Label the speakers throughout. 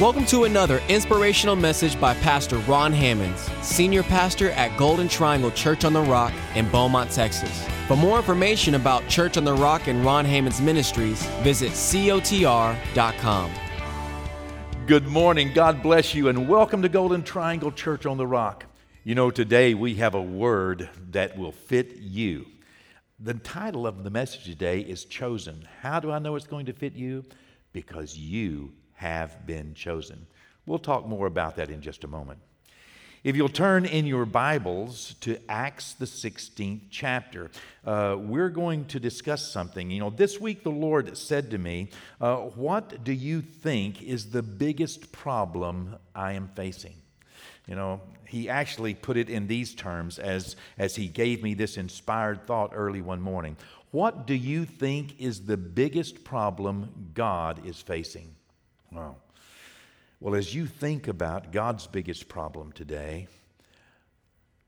Speaker 1: Welcome to another inspirational message by Pastor Ron Hammonds, Senior Pastor at Golden Triangle Church on the Rock in Beaumont, Texas. For more information about Church on the Rock and Ron Hammonds Ministries, visit cotr.com.
Speaker 2: Good morning. God bless you, and welcome to Golden Triangle Church on the Rock. You know, today we have a word that will fit you. The title of the message today is Chosen. How do I know it's going to fit you? Because you have been chosen. We'll talk more about that in just a moment. If you'll turn in your Bibles to Acts, the 16th chapter, uh, we're going to discuss something. You know, this week the Lord said to me, uh, What do you think is the biggest problem I am facing? You know, he actually put it in these terms as, as he gave me this inspired thought early one morning. What do you think is the biggest problem God is facing? Wow. Well, as you think about God's biggest problem today,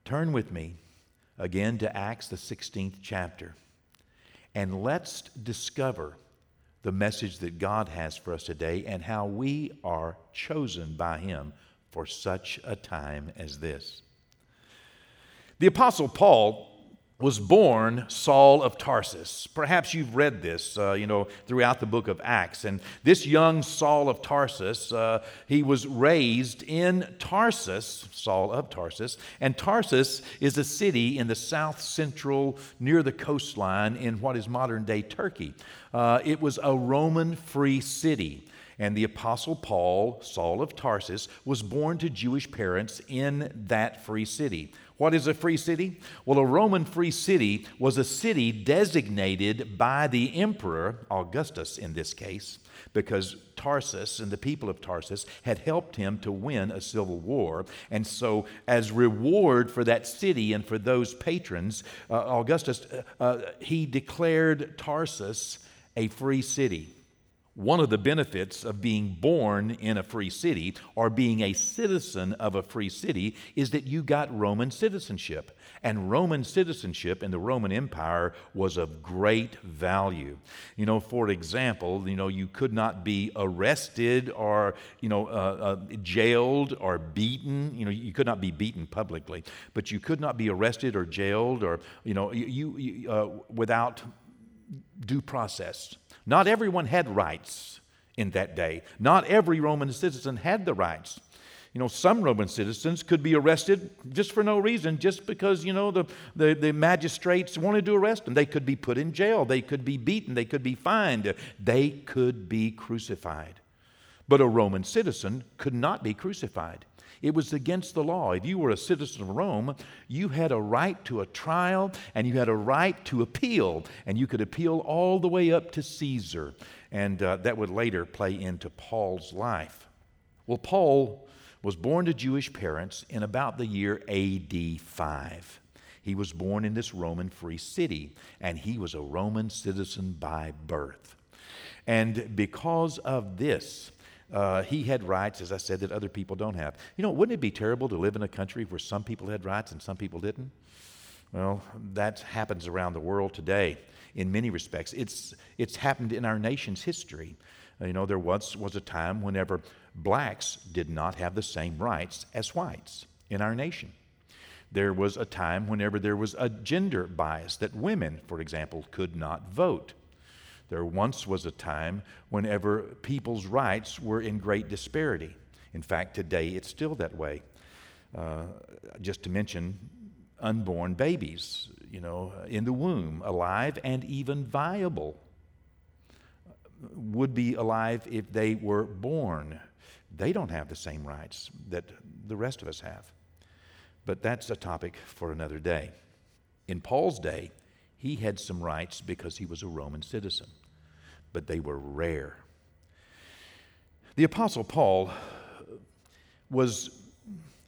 Speaker 2: turn with me again to Acts, the 16th chapter, and let's discover the message that God has for us today and how we are chosen by Him for such a time as this. The Apostle Paul was born Saul of Tarsus. Perhaps you've read this, uh, you know, throughout the book of Acts. And this young Saul of Tarsus, uh, he was raised in Tarsus, Saul of Tarsus. And Tarsus is a city in the south central, near the coastline in what is modern day Turkey. Uh, it was a Roman free city. And the Apostle Paul, Saul of Tarsus, was born to Jewish parents in that free city. What is a free city? Well, a Roman free city was a city designated by the emperor, Augustus in this case, because Tarsus and the people of Tarsus had helped him to win a civil war. And so, as reward for that city and for those patrons, uh, Augustus, uh, uh, he declared Tarsus a free city. One of the benefits of being born in a free city or being a citizen of a free city is that you got Roman citizenship. And Roman citizenship in the Roman Empire was of great value. You know, for example, you know, you could not be arrested or, you know, uh, uh, jailed or beaten. You know, you could not be beaten publicly, but you could not be arrested or jailed or, you know, you, you uh, without due process. Not everyone had rights in that day. Not every Roman citizen had the rights. You know, some Roman citizens could be arrested just for no reason, just because, you know, the, the, the, magistrates wanted to arrest them. They could be put in jail. They could be beaten. They could be fined. They could be crucified. But a Roman citizen could not be crucified. It was against the law. If you were a citizen of Rome, you had a right to a trial and you had a right to appeal, and you could appeal all the way up to Caesar. And uh, that would later play into Paul's life. Well, Paul was born to Jewish parents in about the year AD 5. He was born in this Roman free city, and he was a Roman citizen by birth. And because of this, uh, he had rights, as I said, that other people don't have. You know, wouldn't it be terrible to live in a country where some people had rights and some people didn't? Well, that happens around the world today in many respects. It's, it's happened in our nation's history. Uh, you know, there once was a time whenever blacks did not have the same rights as whites in our nation. There was a time whenever there was a gender bias that women, for example, could not vote. There once was a time whenever people's rights were in great disparity. In fact, today it's still that way. Uh, just to mention unborn babies, you know, in the womb, alive and even viable, would be alive if they were born. They don't have the same rights that the rest of us have. But that's a topic for another day. In Paul's day, he had some rights because he was a Roman citizen, but they were rare. The Apostle Paul was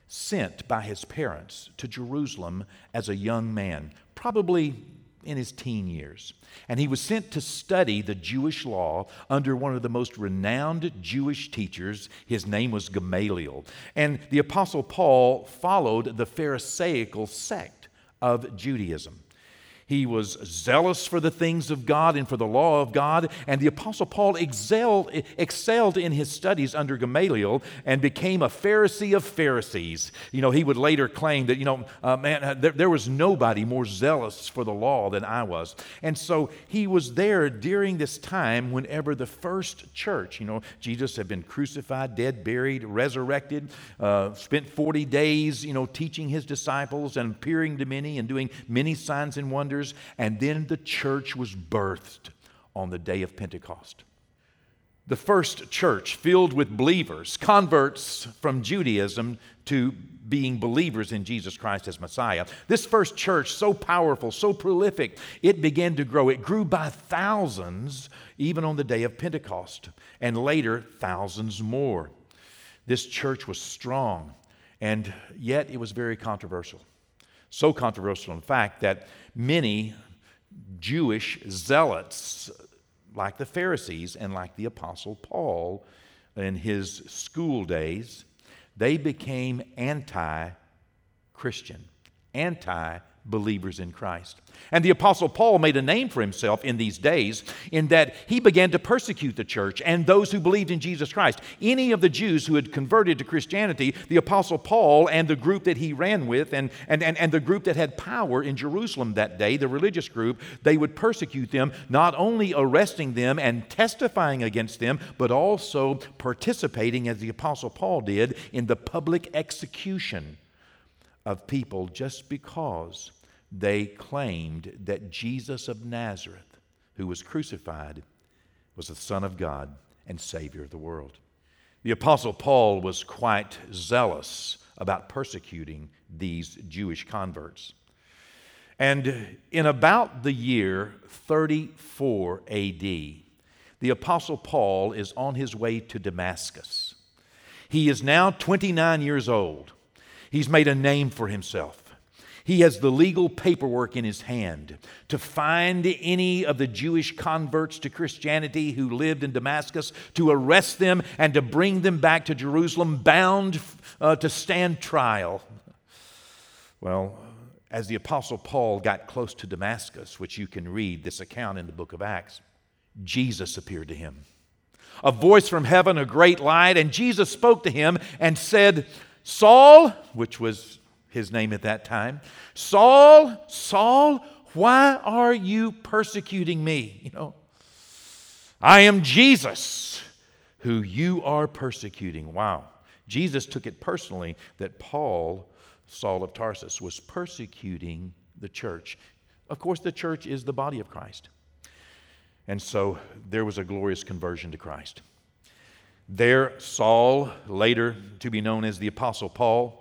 Speaker 2: sent by his parents to Jerusalem as a young man, probably in his teen years. And he was sent to study the Jewish law under one of the most renowned Jewish teachers. His name was Gamaliel. And the Apostle Paul followed the Pharisaical sect of Judaism. He was zealous for the things of God and for the law of God. And the Apostle Paul excelled, excelled in his studies under Gamaliel and became a Pharisee of Pharisees. You know, he would later claim that, you know, uh, man, uh, there, there was nobody more zealous for the law than I was. And so he was there during this time whenever the first church, you know, Jesus had been crucified, dead, buried, resurrected, uh, spent 40 days, you know, teaching his disciples and appearing to many and doing many signs and wonders and then the church was birthed on the day of Pentecost. The first church filled with believers, converts from Judaism to being believers in Jesus Christ as Messiah. This first church, so powerful, so prolific, it began to grow. It grew by thousands even on the day of Pentecost, and later, thousands more. This church was strong, and yet it was very controversial. So controversial, in fact, that many Jewish zealots, like the Pharisees and like the Apostle Paul in his school days, they became anti Christian, anti believers in Christ. And the Apostle Paul made a name for himself in these days in that he began to persecute the church and those who believed in Jesus Christ. Any of the Jews who had converted to Christianity, the Apostle Paul and the group that he ran with, and, and, and, and the group that had power in Jerusalem that day, the religious group, they would persecute them, not only arresting them and testifying against them, but also participating, as the Apostle Paul did, in the public execution of people just because they claimed that Jesus of Nazareth, who was crucified, was the Son of God and Savior of the world. The Apostle Paul was quite zealous about persecuting these Jewish converts. And in about the year 34 AD, the Apostle Paul is on his way to Damascus. He is now 29 years old. He's made a name for himself. He has the legal paperwork in his hand to find any of the Jewish converts to Christianity who lived in Damascus, to arrest them, and to bring them back to Jerusalem, bound uh, to stand trial. Well, as the Apostle Paul got close to Damascus, which you can read this account in the book of Acts, Jesus appeared to him. A voice from heaven, a great light, and Jesus spoke to him and said, Saul, which was his name at that time. Saul, Saul, why are you persecuting me? You know, I am Jesus who you are persecuting. Wow. Jesus took it personally that Paul, Saul of Tarsus, was persecuting the church. Of course, the church is the body of Christ. And so there was a glorious conversion to Christ. There, Saul, later to be known as the Apostle Paul,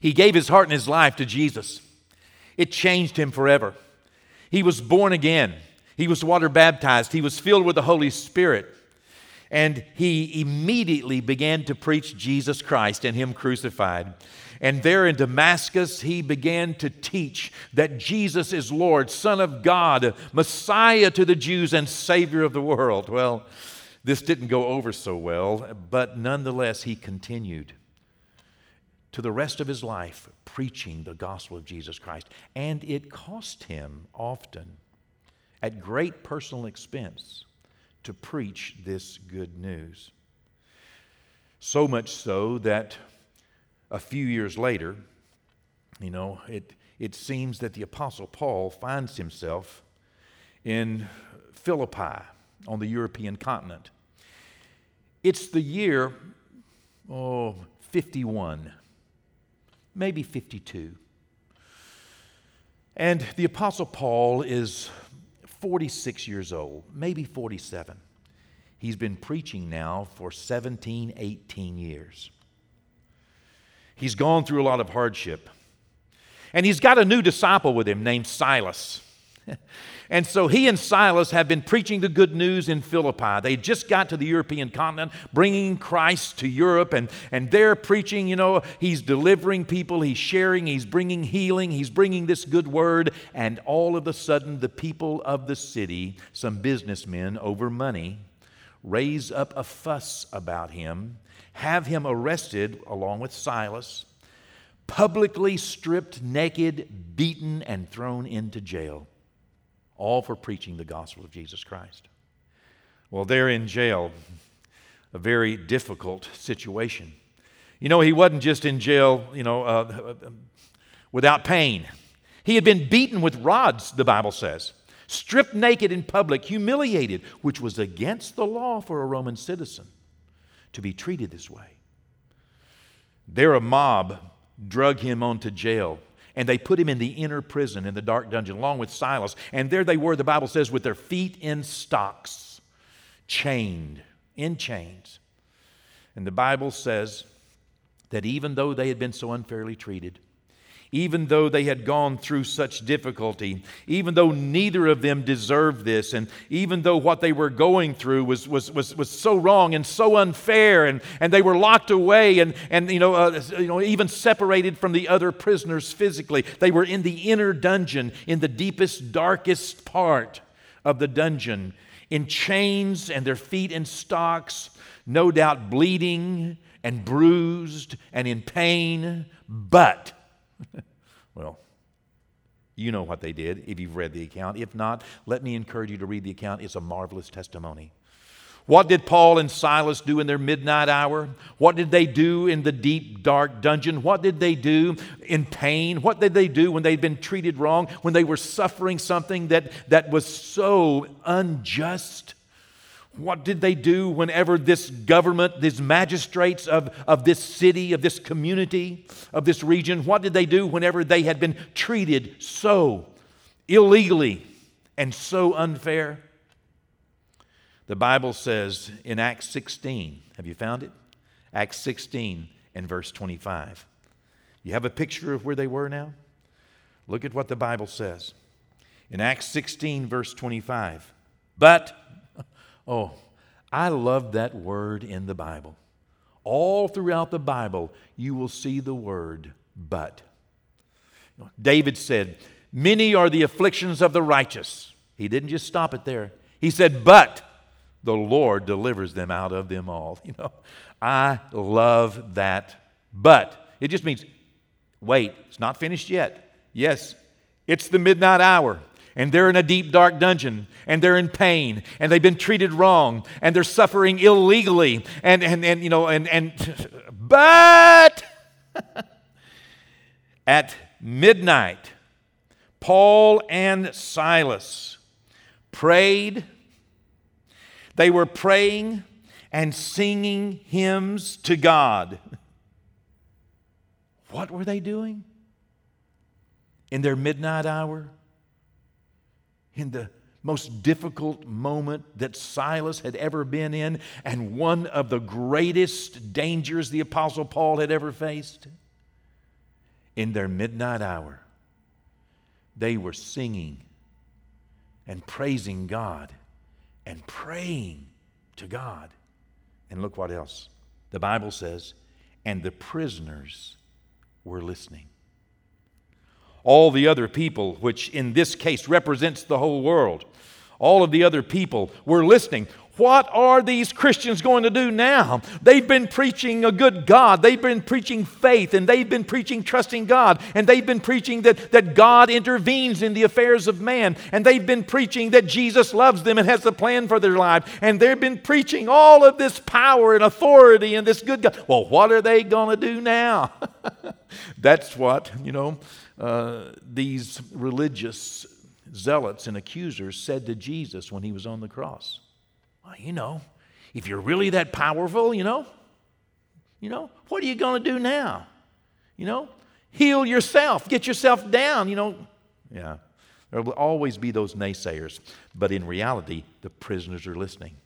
Speaker 2: he gave his heart and his life to Jesus. It changed him forever. He was born again. He was water baptized. He was filled with the Holy Spirit. And he immediately began to preach Jesus Christ and Him crucified. And there in Damascus, he began to teach that Jesus is Lord, Son of God, Messiah to the Jews, and Savior of the world. Well, this didn't go over so well, but nonetheless, he continued to the rest of his life preaching the gospel of Jesus Christ. And it cost him often, at great personal expense, to preach this good news. So much so that a few years later, you know, it, it seems that the Apostle Paul finds himself in Philippi on the European continent. It's the year, oh, 51 maybe 52. And the Apostle Paul is 46 years old, maybe 47. He's been preaching now for 17, 18 years. He's gone through a lot of hardship. And he's got a new disciple with him named Silas. And so he and Silas have been preaching the good news in Philippi. They just got to the European continent, bringing Christ to Europe, and, and they're preaching, you know, he's delivering people, he's sharing, he's bringing healing, he's bringing this good word. And all of a sudden, the people of the city, some businessmen over money, raise up a fuss about him, have him arrested along with Silas, publicly stripped naked, beaten, and thrown into jail. All for preaching the gospel of Jesus Christ. Well, they're in jail, a very difficult situation. You know, he wasn't just in jail, you know, uh, without pain. He had been beaten with rods, the Bible says, stripped naked in public, humiliated, which was against the law for a Roman citizen to be treated this way. There, a mob drug him onto jail and they put him in the inner prison in the dark dungeon along with Silas. And there they were, the Bible says, with their feet in stocks, chained, in chains. And the Bible says that even though they had been so unfairly treated, even though they had gone through such difficulty, even though neither of them deserved this, and even though what they were going through was, was, was, was so wrong and so unfair, and, and they were locked away and, and you, know, uh, you know, even separated from the other prisoners physically, they were in the inner dungeon, in the deepest, darkest part of the dungeon, in chains and their feet in stocks, no doubt bleeding and bruised and in pain, but well, you know what they did if you've read the account. If not, let me encourage you to read the account. It's a marvelous testimony. What did Paul and Silas do in their midnight hour? What did they do in the deep, dark dungeon? What did they do in pain? What did they do when they'd been treated wrong, when they were suffering something that, that was so unjust? What did they do whenever this government, these magistrates of, of this city, of this community, of this region, what did they do whenever they had been treated so illegally and so unfair? The Bible says in Acts 16, have you found it? Acts 16 and verse 25. You have a picture of where they were now? Look at what the Bible says. In Acts 16, verse 25. But Oh, I love that word in the Bible. All throughout the Bible, you will see the word but. David said, Many are the afflictions of the righteous. He didn't just stop it there. He said, But the Lord delivers them out of them all. You know, I love that. But it just means, wait, it's not finished yet. Yes, it's the midnight hour and they're in a deep, dark dungeon, and they're in pain, and they've been treated wrong, and they're suffering illegally, and, and, and you know, and, and but at midnight, Paul and Silas prayed. They were praying and singing hymns to God. What were they doing? In their midnight hour? In the most difficult moment that Silas had ever been in, and one of the greatest dangers the Apostle Paul had ever faced. In their midnight hour, they were singing and praising God and praying to God. And look what else. The Bible says, and the prisoners were listening all the other people, which in this case represents the whole world, all of the other people were listening. What are these Christians going to do now? They've been preaching a good God. They've been preaching faith and they've been preaching trusting God. And they've been preaching that, that God intervenes in the affairs of man. And they've been preaching that Jesus loves them and has a plan for their life. And they've been preaching all of this power and authority and this good God. Well, what are they going to do now? That's what, you know, uh, these religious zealots and accusers said to Jesus when he was on the cross. Well, you know, if you're really that powerful, you know, you know, what are you going to do now? You know, heal yourself, get yourself down, you know. Yeah, there will always be those naysayers, but in reality, the prisoners are listening.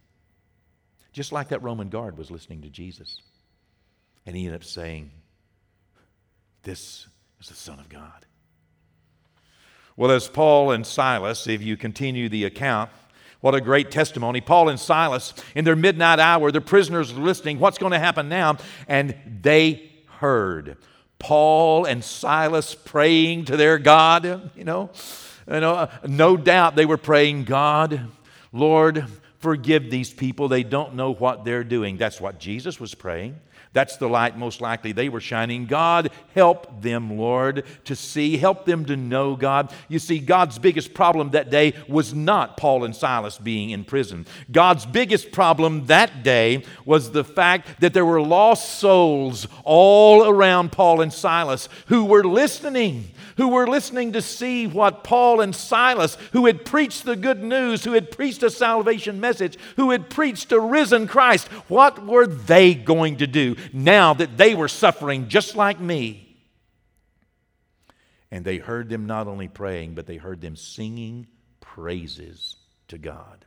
Speaker 2: Just like that Roman guard was listening to Jesus. And he ended up saying, This is the Son of God. Well, as Paul and Silas, if you continue the account, what a great testimony. Paul and Silas, in their midnight hour, the prisoners are listening. What's going to happen now? And they heard Paul and Silas praying to their God. You know, you know uh, no doubt they were praying, God, Lord, forgive these people. They don't know what they're doing. That's what Jesus was praying. That's the light most likely they were shining. God, help them, Lord, to see. Help them to know God. You see, God's biggest problem that day was not Paul and Silas being in prison. God's biggest problem that day was the fact that there were lost souls all around Paul and Silas who were listening who were listening to see what Paul and Silas, who had preached the good news, who had preached a salvation message, who had preached a risen Christ, what were they going to do now that they were suffering just like me. And they heard them not only praying, but they heard them singing praises to God.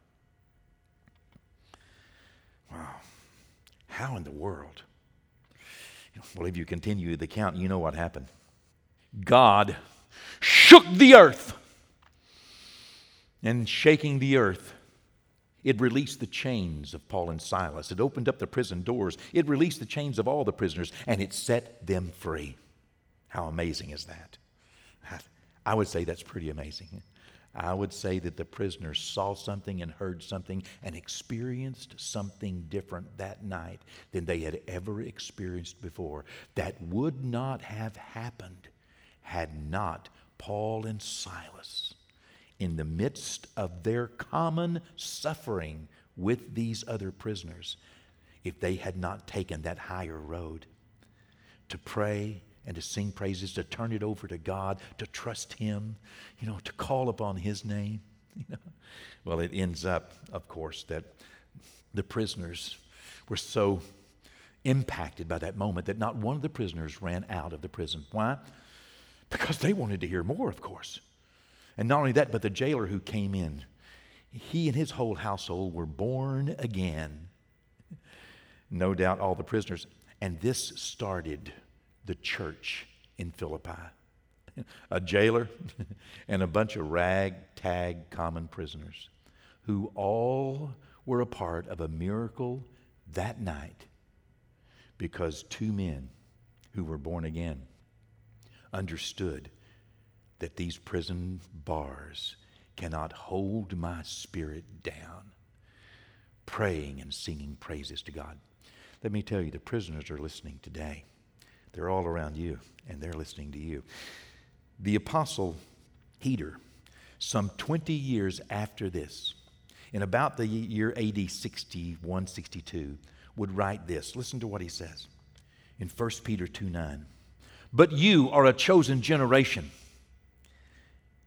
Speaker 2: Wow. How in the world? Well, if you continue the count, you know what happened. God shook the earth. And shaking the earth, it released the chains of Paul and Silas. It opened up the prison doors. It released the chains of all the prisoners and it set them free. How amazing is that? I would say that's pretty amazing. I would say that the prisoners saw something and heard something and experienced something different that night than they had ever experienced before. That would not have happened had not Paul and Silas in the midst of their common suffering with these other prisoners, if they had not taken that higher road to pray and to sing praises, to turn it over to God, to trust Him, you know, to call upon His name. You know? Well, it ends up, of course, that the prisoners were so impacted by that moment that not one of the prisoners ran out of the prison. Why? Because they wanted to hear more, of course. And not only that, but the jailer who came in, he and his whole household were born again. No doubt all the prisoners. And this started the church in Philippi. A jailer and a bunch of ragtag common prisoners who all were a part of a miracle that night because two men who were born again understood that these prison bars cannot hold my spirit down, praying and singing praises to God. Let me tell you, the prisoners are listening today. They're all around you, and they're listening to you. The apostle Peter, some 20 years after this, in about the year AD 61 62, would write this. Listen to what he says in 1 Peter 2 9. But you are a chosen generation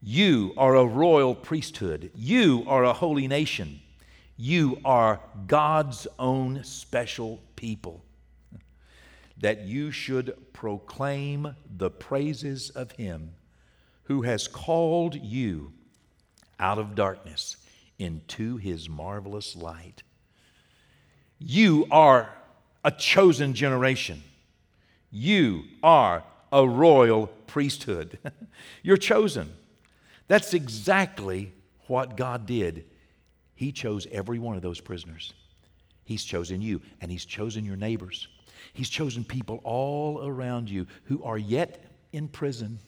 Speaker 2: you are a royal priesthood. You are a holy nation. You are God's own special people. That you should proclaim the praises of Him who has called you out of darkness into His marvelous light. You are a chosen generation. You are a royal priesthood. You're chosen. That's exactly what God did. He chose every one of those prisoners. He's chosen you, and He's chosen your neighbors. He's chosen people all around you who are yet in prison,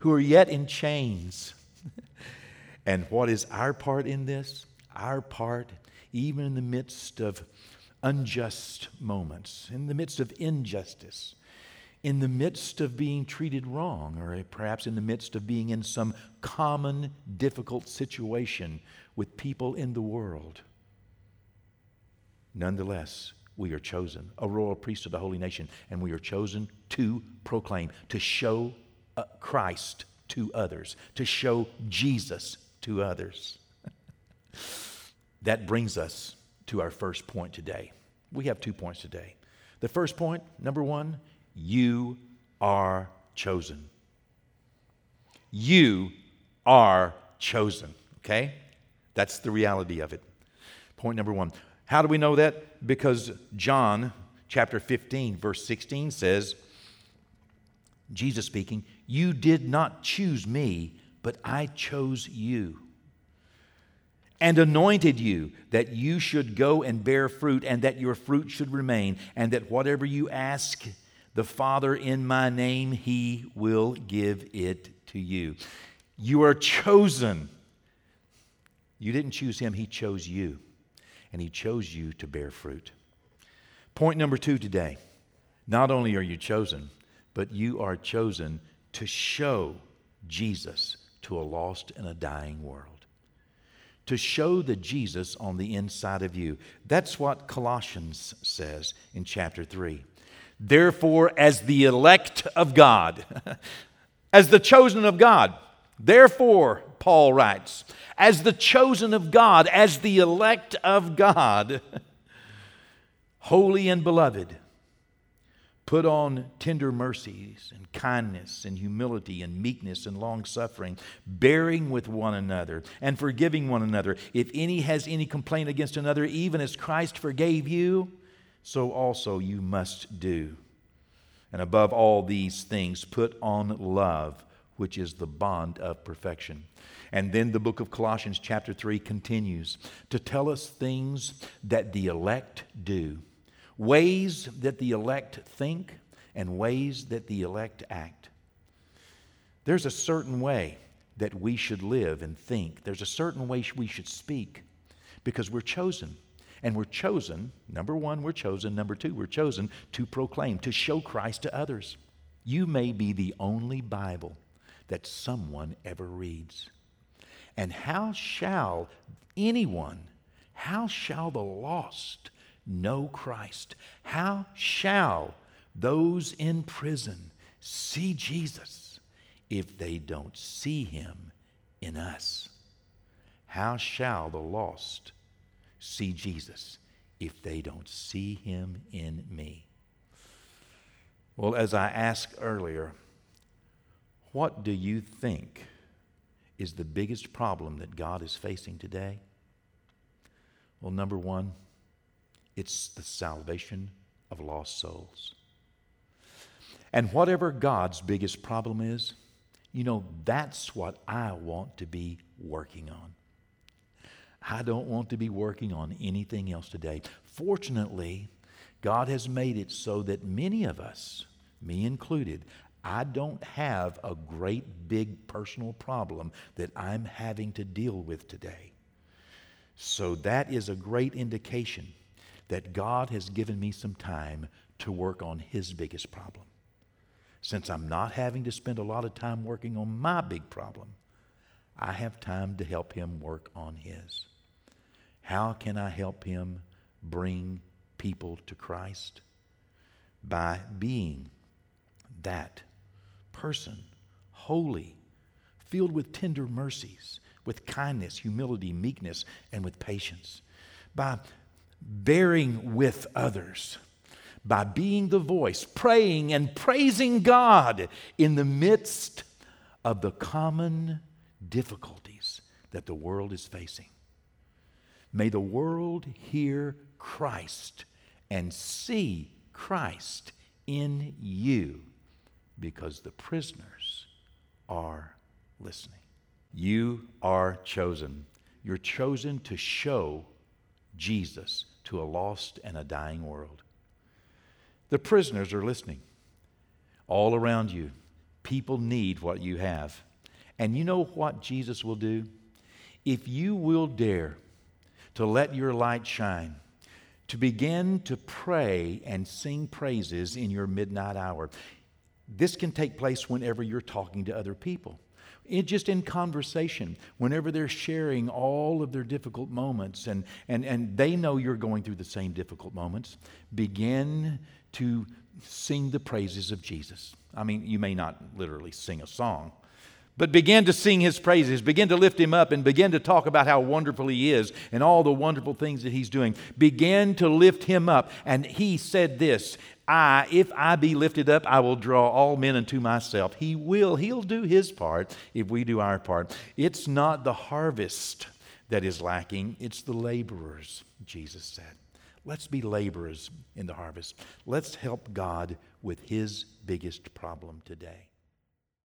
Speaker 2: who are yet in chains. and what is our part in this? Our part, even in the midst of unjust moments, in the midst of injustice, in the midst of being treated wrong, or perhaps in the midst of being in some common difficult situation with people in the world. Nonetheless, we are chosen, a royal priest of the holy nation, and we are chosen to proclaim, to show uh, Christ to others, to show Jesus to others. that brings us to our first point today. We have two points today. The first point, number one, you are chosen. You are chosen, okay? That's the reality of it. Point number one. How do we know that? Because John chapter 15, verse 16 says, Jesus speaking, You did not choose me, but I chose you and anointed you that you should go and bear fruit and that your fruit should remain, and that whatever you ask the Father in my name, he will give it to you. You are chosen. You didn't choose him, he chose you. and He chose you to bear fruit. Point number two today not only are you chosen, but you are chosen to show Jesus to a lost and a dying world. To show the Jesus on the inside of you. That's what Colossians says in chapter 3. Therefore, as the elect of God, as the chosen of God, therefore, Paul writes, as the chosen of God, as the elect of God, holy and beloved, Put on tender mercies and kindness and humility and meekness and long suffering, bearing with one another and forgiving one another. If any has any complaint against another, even as Christ forgave you, so also you must do. And above all these things, put on love, which is the bond of perfection. And then the book of Colossians, chapter 3, continues to tell us things that the elect do ways that the elect think and ways that the elect act. There's a certain way that we should live and think, there's a certain way we should speak because we're chosen. And we're chosen, number one, we're chosen. Number two, we're chosen to proclaim, to show Christ to others. You may be the only Bible that someone ever reads. And how shall anyone, how shall the lost know Christ? How shall those in prison see Jesus if they don't see him in us? How shall the lost see Jesus if they don't see him in me? Well, as I asked earlier, what do you think is the biggest problem that God is facing today? Well, number one, it's the salvation of lost souls. And whatever God's biggest problem is, you know, that's what I want to be working on. I don't want to be working on anything else today. Fortunately, God has made it so that many of us, me included, I don't have a great big personal problem that I'm having to deal with today. So that is a great indication that God has given me some time to work on His biggest problem. Since I'm not having to spend a lot of time working on my big problem, I have time to help Him work on His. How can I help Him bring people to Christ? By being that person, holy, filled with tender mercies, with kindness, humility, meekness, and with patience. By bearing with others by being the voice, praying and praising God in the midst of the common difficulties that the world is facing. May the world hear Christ and see Christ in you because the prisoners are listening. You are chosen. You're chosen to show Jesus to a lost and a dying world. The prisoners are listening. All around you, people need what you have. And you know what Jesus will do? If you will dare to let your light shine, to begin to pray and sing praises in your midnight hour. This can take place whenever you're talking to other people it, just in conversation, whenever they're sharing all of their difficult moments and, and, and they know you're going through the same difficult moments, begin to sing the praises of Jesus. I mean, you may not literally sing a song, but began to sing his praises, began to lift him up, and began to talk about how wonderful he is and all the wonderful things that he's doing. Begin to lift him up. And he said this I, if I be lifted up, I will draw all men unto myself. He will, he'll do his part if we do our part. It's not the harvest that is lacking, it's the laborers, Jesus said. Let's be laborers in the harvest. Let's help God with his biggest problem today.